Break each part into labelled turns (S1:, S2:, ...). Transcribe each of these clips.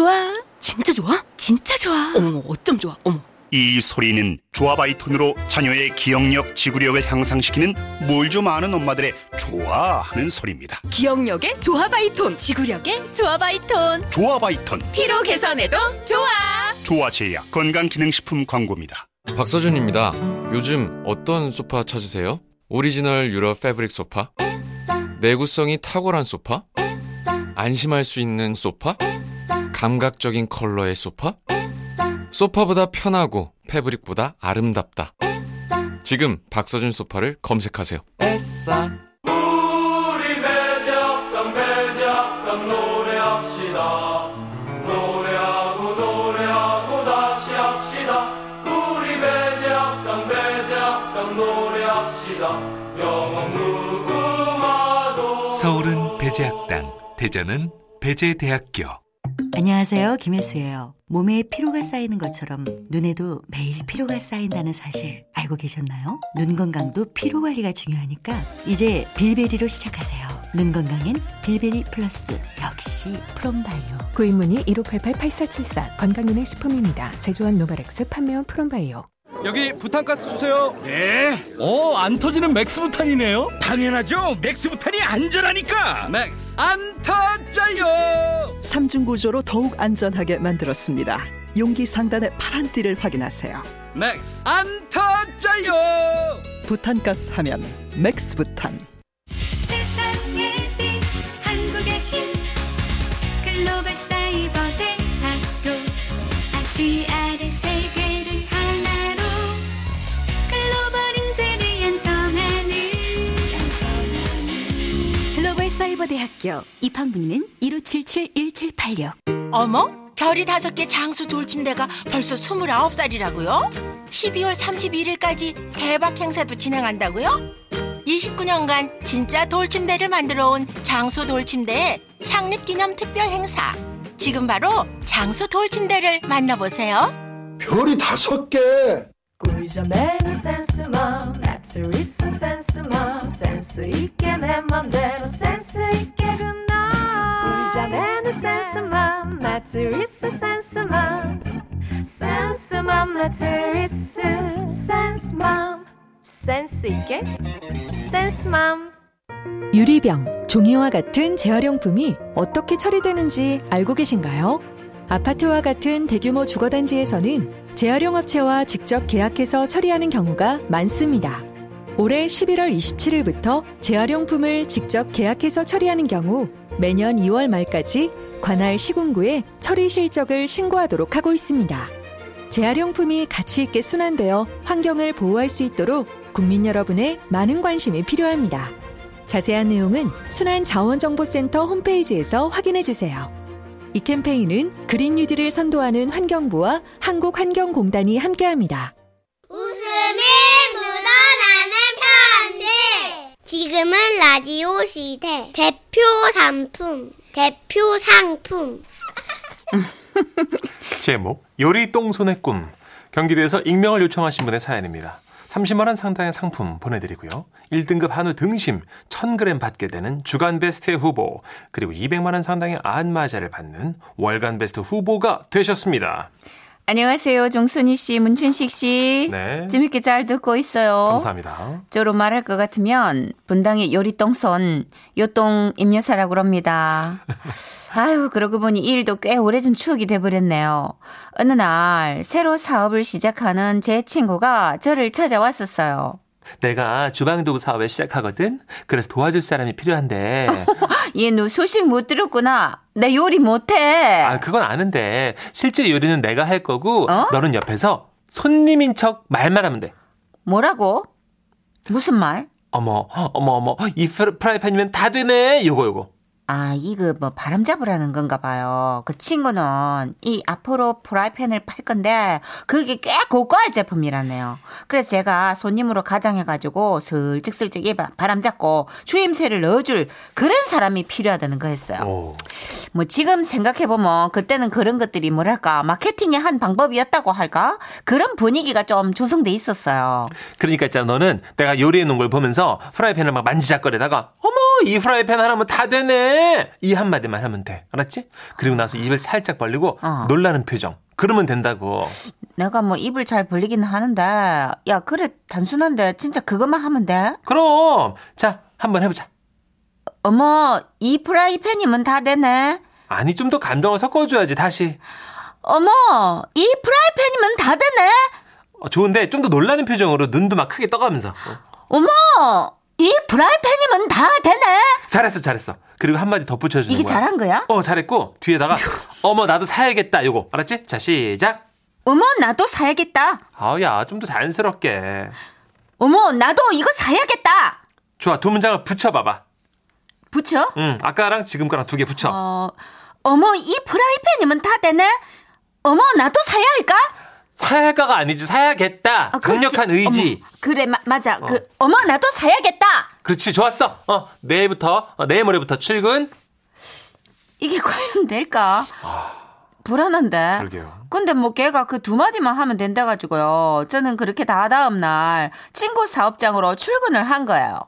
S1: 좋아. 진짜 좋아? 진짜 좋아. 어머, 어쩜 좋아. 어머.
S2: 이 소리는 조아바이톤으로 자녀의 기억력, 지구력을 향상시키는 뭘 좀 아는 엄마들의 좋아하는 소리입니다.
S1: 기억력에 조아바이톤, 지구력에 조아바이톤,
S2: 조아바이톤,
S1: 피로 개선에도 좋아.
S2: 조아제약 건강기능식품 광고입니다.
S3: 박서준입니다. 요즘 어떤 소파 찾으세요? 오리지널 유럽 패브릭 소파? 내구성이 탁월한 소파? 안심할 수 있는 소파? 감각적인 컬러의 소파? 소파보다 편하고 패브릭보다 아름답다. 지금 박서준 소파를 검색하세요.
S4: 서울은 배재학당, 대전은 배재대학교.
S5: 안녕하세요. 김혜수예요. 몸에 피로가 쌓이는 것처럼 눈에도 매일 피로가 쌓인다는 사실 알고 계셨나요? 눈 건강도 피로 관리가 중요하니까 이제 빌베리로 시작하세요. 눈 건강엔 빌베리 플러스 역시 프롬바이오.
S6: 구입문의 1588-8474 건강기능식품입니다. 제조원 노바렉스 판매원 프롬바이오.
S7: 여기 부탄가스 주세요.
S8: 네. 어, 안 터지는 맥스부탄이네요. 당연하죠. 맥스부탄이 안전하니까.
S7: 맥스 안 터져요.
S9: 삼중 구조로 더욱 안전하게 만들었습니다. 용기 상단의 파란 띠를 확인하세요.
S7: 맥스 안 터져요.
S9: 부탄가스 하면 맥스 부탄.
S10: 세상의 빛 한국의 힘 글로벌 사이버 대학교 아시아
S5: 사이버 대학교 입학 문의는 1577-1786.
S11: 어머? 별이 다섯 개 장수 돌침대가 벌써 29살이라고요? 12월 31일까지 대박 행사도 진행한다고요? 29년간 진짜 돌침대를 만들어 온 장수 돌침대의 창립 기념 특별 행사. 지금 바로 장수 돌침대를 만나보세요.
S12: 별이 다섯 개.
S13: 꿀잠에는 센스맘 나트리스 센스맘 센스 있게 내 맘대로 센스 있게 굿나 꿀잠에는 센스맘 나트리스 센스맘 센스맘 나트리스 센스맘 센스 있게? 센스맘.
S6: 유리병, 종이와 같은 재활용품이 어떻게 처리되는지 알고 계신가요? 아파트와 같은 대규모 주거단지에서는 재활용 업체와 직접 계약해서 처리하는 경우가 많습니다. 올해 11월 27일부터 재활용품을 직접 계약해서 처리하는 경우 매년 2월 말까지 관할 시군구에 처리 실적을 신고하도록 하고 있습니다. 재활용품이 가치 있게 순환되어 환경을 보호할 수 있도록 국민 여러분의 많은 관심이 필요합니다. 자세한 내용은 순환자원정보센터 홈페이지에서 확인해 주세요. 이 캠페인은 그린 뉴딜을 선도하는 환경부와 한국환경공단이 함께합니다.
S14: 웃음이 묻어나는 편지. 지금은 라디오 시대. 대표 상품. 대표 상품.
S15: 제목 요리 똥손의 꿈 경기도에서 익명을 요청하신 분의 사연입니다. 30만 원 상당의 상품 보내드리고요. 1등급 한우 등심 1000g 받게 되는 주간 베스트 후보 그리고 200만 원 상당의 안마자를 받는 월간 베스트 후보가 되셨습니다.
S16: 안녕하세요. 종순이 씨, 문춘식 씨.
S15: 네.
S16: 재밌게 잘 듣고 있어요.
S15: 감사합니다.
S16: 저로 말할 것 같으면 분당의 요리똥손 요똥 임여사라고 합니다. 아유, 그러고 보니 이 일도 꽤 오래전 추억이 돼버렸네요. 어느 날 새로 사업을 시작하는 제 친구가 저를 찾아왔었어요.
S15: 내가 주방도구 사업을 시작하거든. 그래서 도와줄 사람이 필요한데.
S16: 얘 너 소식 못 들었구나. 나 요리 못해.
S15: 아, 그건 아는데 실제 요리는 내가 할 거고 너는 옆에서 손님인 척 말만 하면 돼.
S16: 뭐라고? 무슨 말?
S15: 어머, 어머, 어머, 이 프라- 프라이팬이면 다 되네. 요거, 요거.
S16: 아, 이거 뭐 바람 잡으라는 건가 봐요. 그 친구는 이 앞으로 프라이팬을 팔 건데 그게 꽤 고가의 제품이라네요. 그래서 제가 손님으로 가장해가지고 슬쩍슬쩍 이 바- 바람 잡고 주임새를 넣어줄 그런 사람이 필요하다는 거였어요. 뭐 지금 생각해보면 그때는 그런 것들이 뭐랄까 마케팅의 한 방법이었다고 할까? 그런 분위기가 좀 조성돼 있었어요.
S15: 그러니까 있잖아, 너는 내가 요리해 놓은 걸 보면서 프라이팬을 막 만지작거리다가 이 프라이팬 하나면 다 되네. 이 한마디만 하면 돼. 알았지? 그리고 나서 입을 살짝 벌리고
S16: 어.
S15: 놀라는 표정. 그러면 된다고.
S16: 내가 뭐 입을 잘 벌리긴 하는데 야 그래 단순한데 진짜 그것만 하면 돼?
S15: 그럼 자 한번 해보자.
S16: 어머 이 프라이팬이면 다 되네.
S15: 아니 좀 더 감정을 섞어줘야지 다시.
S16: 어머 이 프라이팬이면 다 되네.
S15: 어, 좋은데 좀 더 놀라는 표정으로 눈도 막 크게 떠가면서. 어.
S16: 어머 이 프라이팬이면 다 되네.
S15: 잘했어 잘했어. 그리고 한마디 덧붙여주는
S16: 이게
S15: 거야.
S16: 잘한 거야?
S15: 어 잘했고 뒤에다가 어머 나도 사야겠다 요거 알았지? 자 시작.
S16: 어머 나도 사야겠다.
S15: 아야 좀 더 자연스럽게.
S16: 어머 나도 이거 사야겠다.
S15: 좋아 두 문장을 붙여봐봐.
S16: 붙여?
S15: 응 아까랑 지금 거랑 두 개 붙여.
S16: 어 어머 이 프라이팬이면 다 되네. 어머 나도 사야 할까?
S15: 사야 할까가 아니지 사야겠다.
S16: 그렇지.
S15: 강력한 의지.
S16: 어머, 그래 마, 맞아. 그 어머 나도 사야겠다.
S15: 그렇지 좋았어. 어 내일부터 어, 내일 모레부터 출근.
S16: 이게 과연 될까? 불안한데.
S15: 그러게요.
S16: 근데 뭐 걔가 그 두 마디만 하면 된다 가지고요. 저는 그렇게 다 다음 날 친구 사업장으로 출근을 한 거예요.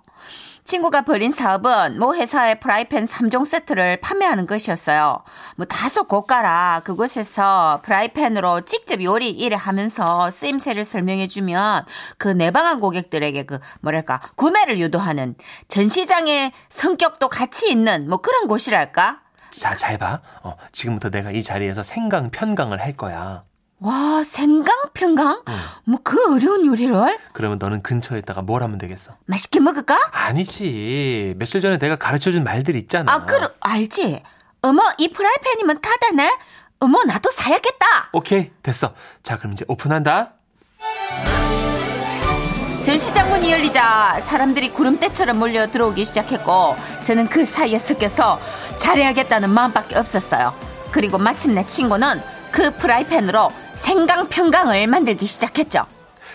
S16: 친구가 벌인 사업은 뭐 회사의 프라이팬 3종 세트를 판매하는 것이었어요. 뭐 다소 고가라 그곳에서 프라이팬으로 직접 요리 일을 하면서 쓰임새를 설명해 주면 그 내방한 고객들에게 그 뭐랄까 구매를 유도하는 전시장의 성격도 같이 있는 뭐 그런 곳이랄까?
S15: 자 잘 봐. 어 지금부터 내가 이 자리에서 생강 편강을 할 거야.
S16: 와 생강 평강? 뭐그 어려운 요리를
S15: 그러면 너는 근처에 있다가 뭘 하면 되겠어?
S16: 맛있게 먹을까?
S15: 아니지. 며칠 전에 내가 가르쳐준 말들 있잖아.
S16: 아, 그럼 알지. 어머, 이 프라이팬이면 타다네. 어머, 나도 사야겠다.
S15: 오케이 됐어. 자 그럼 이제 오픈한다.
S16: 전시장 문이 열리자 사람들이 구름대처럼 몰려 들어오기 시작했고 저는 그 사이에 섞여서 잘해야겠다는 마음밖에 없었어요. 그리고 마침내 친구는 그 프라이팬으로 생강 평강을 만들기 시작했죠.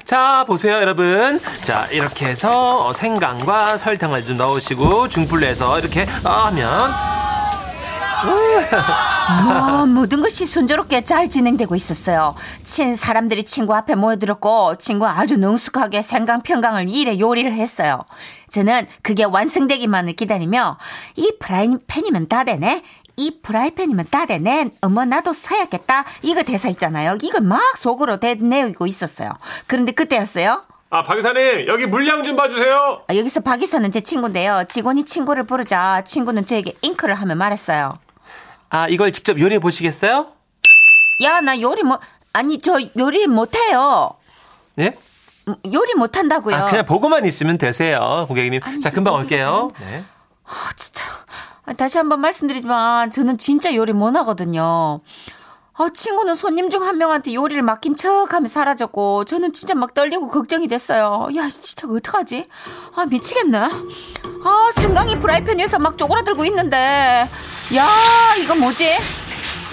S15: 자 보세요 여러분. 자 이렇게 해서 어, 생강과 설탕을 좀 넣으시고 중불로 해서 이렇게 하면
S16: 뭐 모든 것이 순조롭게 잘 진행되고 있었어요. 친 사람들이 친구 앞에 모여들었고 친구 아주 능숙하게 생강 평강을 일에 요리를 했어요. 저는 그게 완성되기만을 기다리며 이 프라이팬이면 다 되네. 이 프라이팬이면 다 되네. 어머 나도 사야겠다. 이거 대사 있잖아요. 이걸 막 속으로 대내고 있었어요. 그런데 그때였어요.
S15: 아 박 이사님 여기 물량 좀 봐주세요.
S16: 아, 여기서 박 이사는 제 친구인데요. 직원이 친구를 부르자 친구는 저에게 잉크를 하며 말했어요.
S15: 아 이걸 직접 요리해 보시겠어요?
S16: 야, 나 요리 뭐, 아니, 저 요리 못해요.
S15: 예?
S16: 음, 요리 못한다고요.
S15: 아 그냥 보고만 있으면 되세요 고객님. 자 금방 올게요. 네.
S16: 아, 진짜. 아, 다시 한번 말씀드리지만, 저는 진짜 요리 못 하거든요. 아, 친구는 손님 중 한 명한테 요리를 맡긴 척 하며 사라졌고, 저는 진짜 막 떨리고 걱정이 됐어요. 야, 진짜 어떡하지? 아, 미치겠네. 아, 생강이 프라이팬 위에서 막 쪼그라들고 있는데, 야, 이거 뭐지?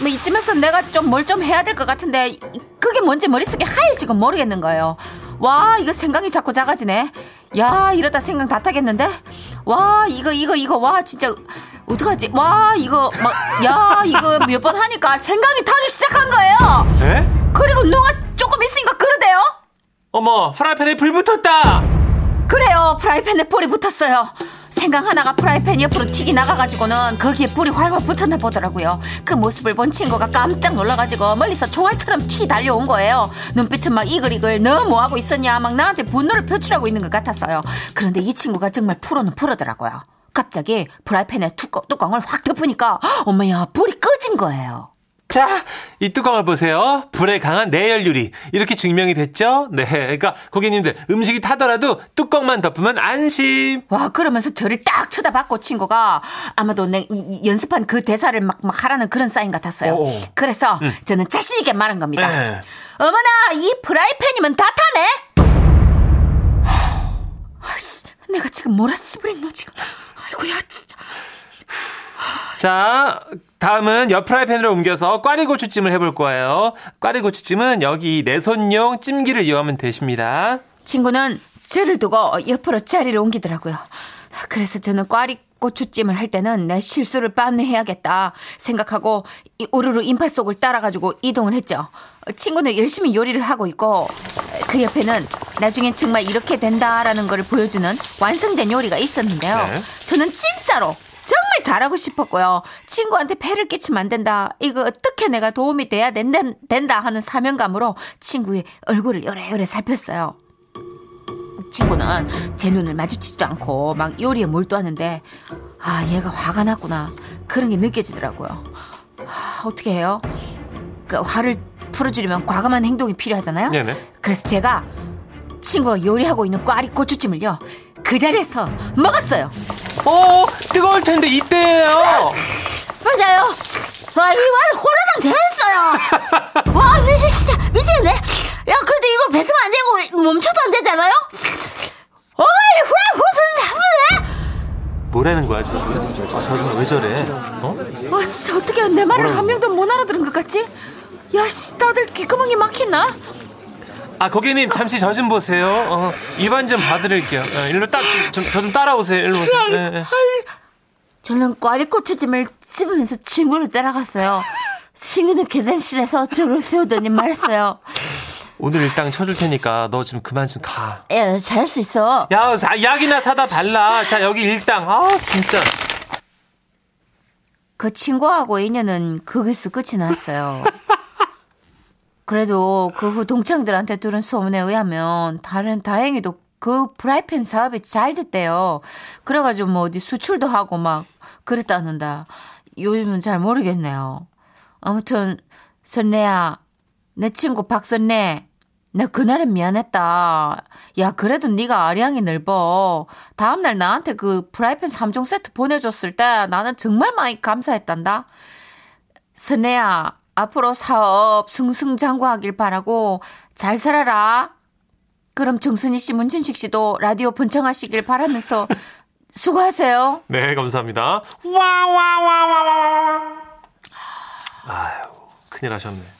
S16: 뭐 이쯤에서 내가 좀 뭘 좀 해야 될 것 같은데 이- 그게 뭔지 머릿속에 하얘지고 모르겠는 거예요. 와 이거 생강이 자꾸 작아지네. 야 이러다 생강 다 타겠는데. 와 이거 이거 이거 와 진짜 어떡하지? 와 이거 막 야 이거 몇 번 하니까 생강이 타기 시작한 거예요.
S15: 에?
S16: 그리고 누가 조금 있으니까 그러대요.
S15: 어머 프라이팬에 불 붙었다.
S16: 그래요 프라이팬에 불이 붙었어요. 생강 하나가 프라이팬 옆으로 튀기 나가가지고는 거기에 불이 활활 붙었나 보더라고요. 그 모습을 본 친구가 깜짝 놀라가지고 멀리서 총알처럼 튀 달려온 거예요. 눈빛은 막 이글이글 너 뭐하고 있었냐 막 나한테 분노를 표출하고 있는 것 같았어요. 그런데 이 친구가 정말 프로는 프로더라고요. 갑자기 프라이팬에 뚜껑, 뚜껑을 확 덮으니까 어머야 불이 꺼진 거예요.
S15: 자, 이 뚜껑을 보세요. 불에 강한 내열 유리. 이렇게 증명이 됐죠? 네. 그러니까 고객님들 음식이 타더라도 뚜껑만 덮으면 안심.
S16: 와 그러면서 저를 딱 쳐다봤고 친구가 아마도 내 이- 이 연습한 그 대사를 막, 막 하라는 그런 사인 같았어요.
S15: 오.
S16: 그래서
S15: 음.
S16: 저는 자신 있게 말한 겁니다.
S15: 네.
S16: 어머나 이 프라이팬이면 다 타네. 아씨 내가 지금 뭐라 씹으랬노 지금. 아이고야 진짜.
S15: 자, 다음은 옆 프라이팬으로 옮겨서 꽈리고추찜을 해볼 거예요. 꽈리고추찜은 여기 내 손용 찜기를 이용하면 되십니다.
S16: 친구는 저를 두고 옆으로 자리를 옮기더라고요. 그래서 저는 꽈리 고추찜을 할 때는 내 실수를 빤해야겠다 생각하고 이 우르르 인파 속을 따라가지고 이동을 했죠. 친구는 열심히 요리를 하고 있고 그 옆에는 나중엔 정말 이렇게 된다라는 걸 보여주는 완성된 요리가 있었는데요.
S15: 네.
S16: 저는 진짜로 정말 잘하고 싶었고요. 친구한테 폐를 끼치면 안 된다. 이거 어떻게 내가 도움이 돼야 된다, 된다 하는 사명감으로 친구의 얼굴을 요래요래 살폈어요. 친구는 제 눈을 마주치지도 않고 막 요리에 몰두하는데 아 얘가 화가 났구나 그런 게 느껴지더라고요. 아, 어떻게 해요? 그 화를 풀어주려면 과감한 행동이 필요하잖아요.
S15: 네네.
S16: 그래서 제가 친구가 요리하고 있는 꽈리 고추찜을요 그 자리에서 먹었어요.
S15: 어, 뜨거울 텐데 이때예요. 뭐라는 거야, 저? 아, 저왜 저래? 어?
S16: 와 진짜 어떻게 내 말을
S15: 뭐라고?
S16: 한 명도 못 알아들은 것 같지? 야씨 다들 귓구멍이 막혔나?
S15: 아, 고객님, 잠시 저 좀 보세요. 어, 입안 좀 봐드릴게요. 어, 일로 딱, 좀, 저좀 따라오세요. 일로 오세요. 예, 예.
S16: 저는 꽈리고추찜을 씹으면서 친구를 따라갔어요. 친구는 계단실에서 저를 세우더니 말했어요.
S15: 오늘 일당 쳐줄 테니까 너좀 그만 좀 가.
S16: 야, 잘할 수 있어.
S15: 야, 사- 약이나 사다 발라. 자, 여기 일당. 아, 진짜.
S16: 그 친구하고 인연은 거기서 끝이 났어요. 그래도 그 후 동창들한테 들은 소문에 의하면 다른 다행히도 그 프라이팬 사업이 잘 됐대요. 그래가지고 뭐 어디 수출도 하고 막 그랬다는다. 요즘은 잘 모르겠네요. 아무튼 선래야 내 친구 박선래 나 그날은 미안했다. 야 그래도 네가 아량이 넓어. 다음날 나한테 그 프라이팬 3종 세트 보내줬을 때 나는 정말 많이 감사했단다. 선래야 앞으로 사업 승승장구하길 바라고 잘 살아라. 그럼 정순희 씨, 문춘식 씨도 라디오 번창하시길 바라면서 수고하세요.
S15: 네, 감사합니다. 와와와와와와. 아유, 큰일 하셨네.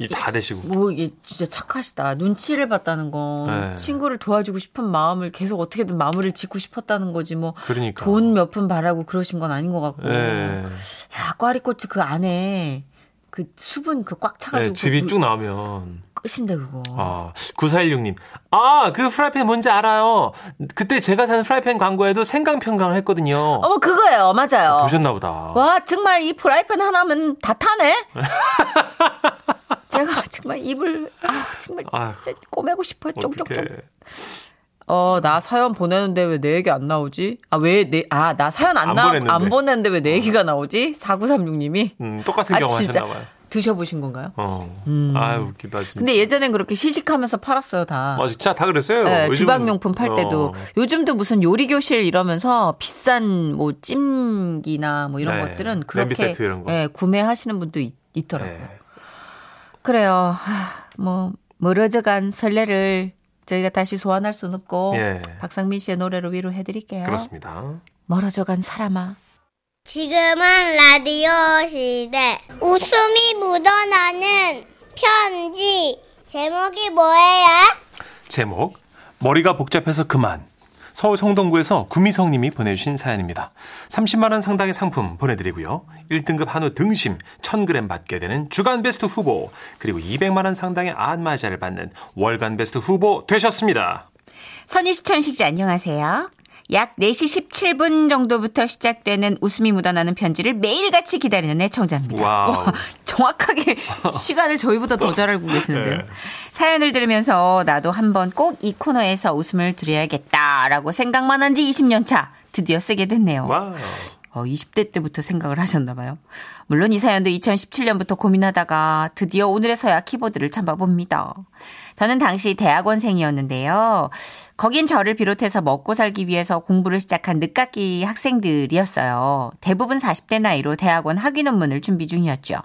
S15: 이다 되시고.
S16: 뭐 이게 진짜 착하시다. 눈치를 봤다는 건
S15: 네.
S16: 친구를 도와주고 싶은 마음을 계속 어떻게든 마무리를 짓고 싶었다는 거지 뭐
S15: 그러니까.
S16: 돈 몇 푼 바라고 그러신 건 아닌 것 같고.
S15: 네.
S16: 야 꽈리고추 그 안에 그 수분 그 꽉 차가지고
S15: 네, 즙이 그쭉 나오면.
S16: 끝인데 그거.
S15: 아, 9416님. 아, 그 프라이팬 뭔지 알아요. 그때 제가 산 프라이팬 광고에도 생강평강을 했거든요.
S16: 어머 그거예요, 맞아요.
S15: 보셨나 보다.
S16: 와 정말 이 프라이팬 하나면 다 타네. 제가 정말 입을 아 정말
S15: 아유,
S16: 꼬매고 싶어요. 쪽쪽쪽.
S15: 어,
S16: 나 사연 보내는데 왜 내 얘기 안 나오지? 아, 왜 내, 아, 나 사연 안,
S15: 안
S16: 나,
S15: 보냈는데.
S16: 안 보냈는데 왜 내 얘기가 나오지? 4936님이.
S15: 음, 똑같은 경우 하셨나 봐요.
S16: 드셔보신 건가요?
S15: 어.
S16: 음.
S15: 아유, 웃기다, 진짜.
S16: 근데 예전엔 그렇게 시식하면서 팔았어요, 다.
S15: 아, 진짜 다 그랬어요.
S16: 네,
S15: 요즘은-
S16: 주방용품 팔 때도
S15: 어.
S16: 요즘도 무슨 요리교실 이러면서 비싼 뭐 찜기나 뭐 이런
S15: 네,
S16: 것들은
S15: 냄비
S16: 그렇게
S15: 세트 이런 거.
S16: 예, 구매하시는 분도 있, 있더라고요.
S15: 네.
S16: 그래요. 하, 뭐 멀어져간 설레를 저희가 다시 소환할 수는 없고
S15: 예.
S16: 박상민 씨의 노래로 위로해 드릴게요.
S15: 그렇습니다.
S16: 멀어져간 사람아.
S14: 지금은 라디오 시대. 웃음이 묻어나는 편지. 제목이 뭐예요?
S15: 제목 머리가 복잡해서 그만 서울 성동구에서 구미성 님이 보내주신 사연입니다. 30만 원 상당의 상품 보내드리고요. 1등급 한우 등심 1000g 받게 되는 주간 베스트 후보 그리고 200만 원 상당의 안마자를 받는 월간 베스트 후보 되셨습니다.
S16: 선희 시천식 씨 안녕하세요. 약 4시 17분 정도부터 시작되는 웃음이 묻어나는 편지를 매일같이 기다리는 애청자입니다.
S15: 와,
S16: 정확하게 시간을 저희보다 더 잘 알고 계시는데요.
S15: 네.
S16: 사연을 들으면서 나도 한번 꼭 이 코너에서 웃음을 드려야겠다라고 생각만 한 지 20년 차 드디어 쓰게 됐네요.
S15: Wow.
S16: 어, 20대 때부터 생각을 하셨나 봐요. 물론 이 사연도 2017년부터 고민하다가 드디어 오늘에서야 키보드를 잡아봅니다. 저는 당시 대학원생이었는데요. 거긴 저를 비롯해서 먹고 살기 위해서 공부를 시작한 늦깎이 학생들이었어요. 대부분 40대 나이로 대학원 학위 논문을 준비 중이었죠.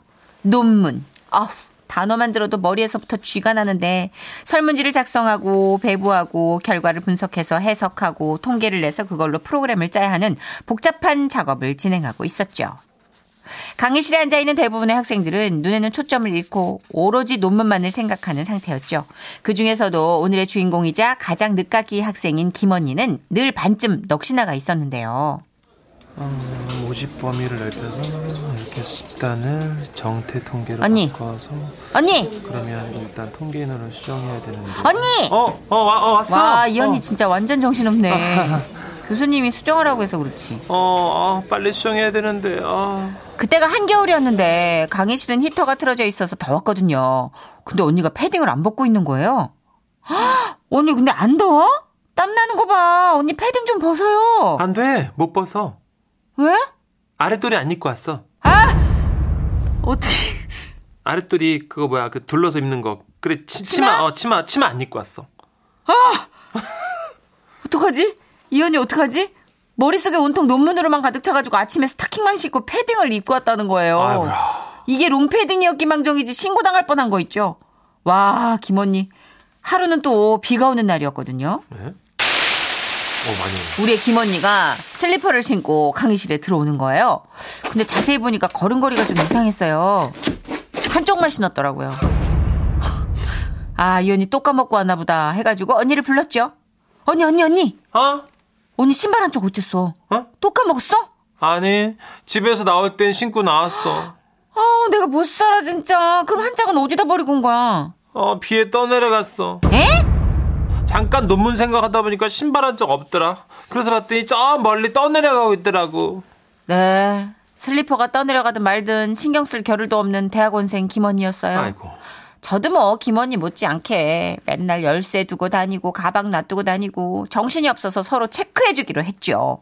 S16: 논문. 아우. 단어만 들어도 머리에서부터 쥐가 나는데 설문지를 작성하고 배부하고 결과를 분석해서 해석하고 통계를 내서 그걸로 프로그램을 짜야 하는 복잡한 작업을 진행하고 있었죠. 강의실에 앉아 있는 대부분의 학생들은 눈에는 초점을 잃고 오로지 논문만을 생각하는 상태였죠. 그 중에서도 오늘의 주인공이자 가장 늦깎이 학생인 김 언니는 늘 반쯤 넋이 나가 있었는데요.
S15: 어, 모집 범위를 넓혀서 이렇게 집단을 정태 통계로
S16: 언니.
S15: 바꿔서
S16: 언니!
S15: 그러면 일단 통계인으로 수정해야 되는데
S16: 언니!
S15: 어, 어, 와, 어, 왔어.
S16: 와, 이 언니
S15: 어.
S16: 진짜 완전 정신없네. 교수님이 수정하라고 해서 그렇지.
S15: 어, 어, 빨리 수정해야 되는데. 어.
S16: 그때가 한겨울이었는데 강의실은 히터가 틀어져 있어서 더웠거든요. 근데 언니가 패딩을 안 벗고 있는 거예요. 헉, 언니 근데 안 더워? 땀 나는 거 봐. 언니 패딩 좀 벗어요.
S15: 안 돼. 못 벗어.
S16: 왜?
S15: 아랫돌이 안 입고 왔어.
S16: 어떻게?
S15: 아랫돌이 그거 뭐야? 그 둘러서 입는 거. 그래 치, 치마 어 치마 치마 안 입고 왔어.
S16: 어떡하지? 이 언니 어떡하지? 머릿속에 온통 논문으로만 가득 차가지고 아침에 스타킹만 신고 패딩을 입고 왔다는 거예요.
S15: 아이고야.
S16: 이게 롱패딩이었기 망정이지 신고당할 뻔한 거 있죠. 와, 김 언니. 하루는 또 비가 오는 날이었거든요.
S15: 네? 어 많이.
S16: 우리의 김 언니가 슬리퍼를 신고 강의실에 들어오는 거예요. 근데 자세히 보니까 걸음걸이가 좀 이상했어요. 한쪽만 신었더라고요. 아, 이 언니 또 까먹고 왔나 보다 해가지고 언니를 불렀죠. 언니, 언니, 언니.
S15: 어?
S16: 언니 신발 한쪽 어땠어?
S15: 어?
S16: 또 까먹었어?
S15: 아니 집에서 나올 땐 신고 나왔어.
S16: 아, 내가 못 살아 진짜. 그럼 한 짝은 어디다 버리고 온 거야?
S15: 어 비에 떠내려갔어.
S16: 에?
S15: 잠깐 논문 생각하다 보니까 신발 한 적 없더라. 그래서 봤더니 저 멀리 떠내려가고 있더라고.
S16: 네. 슬리퍼가 떠내려가든 말든 신경 쓸 겨를도 없는 대학원생 김언니였어요.
S15: 아이고.
S16: 저도 뭐 김언니 못지않게 맨날 열쇠 두고 다니고 가방 놔두고 다니고 정신이 없어서 서로 체크해주기로 했죠.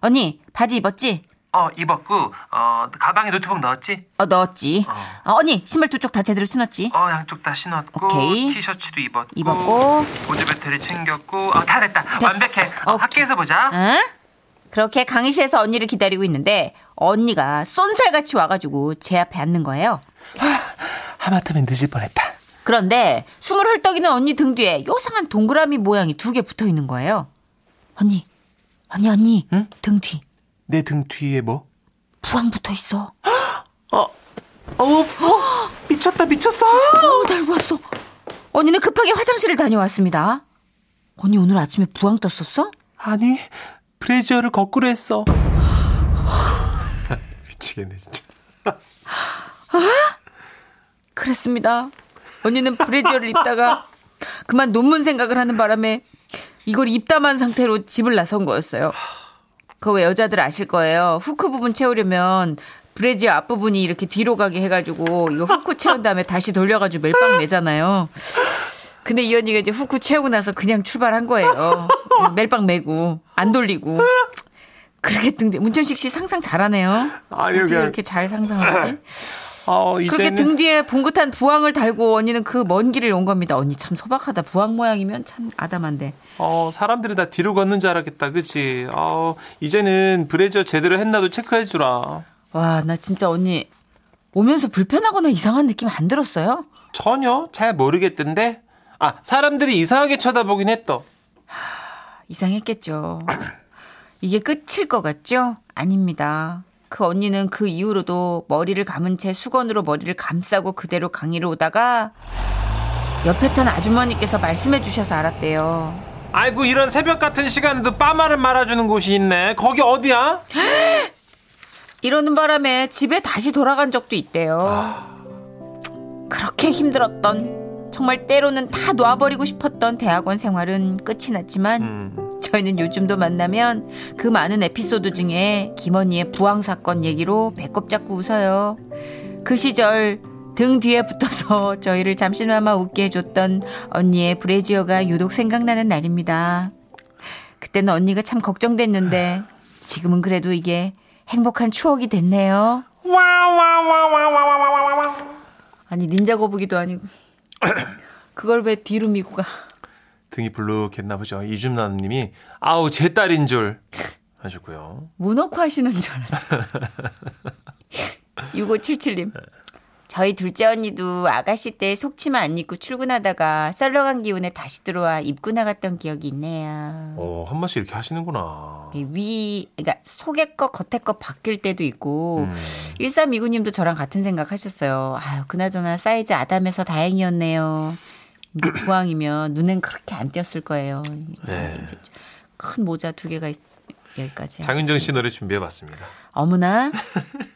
S16: 언니 바지 입었지?
S15: 어 입었고 어 가방에 노트북 넣었지?
S16: 어 넣었지. 어, 언니 신발 두 쪽 다 제대로 신었지?
S15: 어 양쪽 다 신었고
S16: 오케이.
S15: 티셔츠도 입었고
S16: 입었고.
S15: 보조 배터리 챙겼고 어, 다 됐다
S16: 됐어.
S15: 완벽해 어, 학교에서 보자
S16: 응? 그렇게 강의실에서 언니를 기다리고 있는데 언니가 쏜살같이 와가지고 제 앞에 앉는 거예요.
S15: 하마터면 늦을 뻔했다
S16: 그런데 숨을 헐떡이는 언니 등 뒤에 요상한 동그라미 모양이 두 개 붙어 있는 거예요. 언니, 언니, 언니,
S15: 응?
S16: 등 뒤.
S15: 내 등 뒤에 뭐?
S16: 부항 붙어 있어.
S15: 어, 어, 미쳤다 미쳤어
S16: 어, 달고 왔어. 언니는 급하게 화장실을 다녀왔습니다. 언니 오늘 아침에 부항 떴었어?
S15: 아니 브래지어를 거꾸로 했어 미치겠네 진짜
S16: 그랬습니다. 언니는 브래지어를 입다가 그만 논문 생각을 하는 바람에 이걸 입담한 상태로 집을 나선 거였어요. 그거 왜 여자들 아실 거예요. 후크 부분 채우려면 브래지어 앞부분이 이렇게 뒤로 가게 해가지고 이거 후크 채운 다음에 다시 돌려가지고 멜빵 매잖아요. 근데 이 언니가 이제 후크 채우고 나서 그냥 출발한 거예요. 멜빵 매고 안 돌리고. 그렇게 등뒤 문천식 씨 상상 잘하네요.
S15: 아니요,
S16: 어떻게
S15: 그냥-
S16: 이렇게 잘 상상하지?
S15: 어
S16: 그렇게 등 뒤에 봉긋한 부항을 달고 언니는 그 먼 길을 온 겁니다. 언니 참 소박하다. 부항 모양이면 참 아담한데.
S15: 어 사람들이 다 뒤로 걷는 줄 알았겠다 그치 어 이제는 브래지어 제대로 했나도 체크해주라
S16: 와, 나 진짜 언니 오면서 불편하거나 이상한 느낌 안 들었어요?
S15: 전혀 잘 모르겠던데 아 사람들이 이상하게 쳐다보긴 했더
S16: 이상했겠죠. 이게 끝일 것 같죠? 아닙니다. 그 언니는 그 이후로도 머리를 감은 채 수건으로 머리를 감싸고 그대로 강의를 오다가 옆에 탄 아주머니께서 말씀해 주셔서 알았대요.
S15: 아이고 이런 새벽 같은 시간에도 빠마를 말아주는 곳이 있네 거기 어디야?
S16: 이러는 바람에 집에 다시 돌아간 적도 있대요. 그렇게 힘들었던 정말 때로는 다 놔버리고 싶었던 대학원 생활은 끝이 났지만
S15: 음.
S16: 저희는 요즘도 만나면 그 많은 에피소드 중에 김언니의 부항 사건 얘기로 배꼽 잡고 웃어요. 그 시절 등 뒤에 붙어서 저희를 잠시나마 웃게 해줬던 언니의 브래지어가 유독 생각나는 날입니다. 그때는 언니가 참 걱정됐는데 지금은 그래도 이게 행복한 추억이 됐네요. 아니 닌자 거북이도 아니고 그걸 왜 뒤로 미고 가?
S15: 등이 불룩했나 보죠 이준남 님이 아우 제 딸인 줄 하셨고요
S16: 문어코 하시는 줄 알았어. 6577님. 저희 둘째 언니도 아가씨 때 속치마 안 입고 출근하다가 썰러간 기운에 다시 들어와 입고 나갔던 기억이 있네요.
S15: 어, 한 번씩 이렇게 하시는구나
S16: 위, 그러니까 속에 거 겉에 거 바뀔 때도 있고
S15: 음.
S16: 1329님도 저랑 같은 생각 하셨어요. 아유, 그나저나 사이즈 아담해서 다행이었네요. 이제 부항이면 눈엔 그렇게 안 띄었을 거예요.
S15: 네.
S16: 이제 큰 모자 두 개가 있, 여기까지.
S15: 장윤정 씨 노래 준비해봤습니다.
S16: 어머나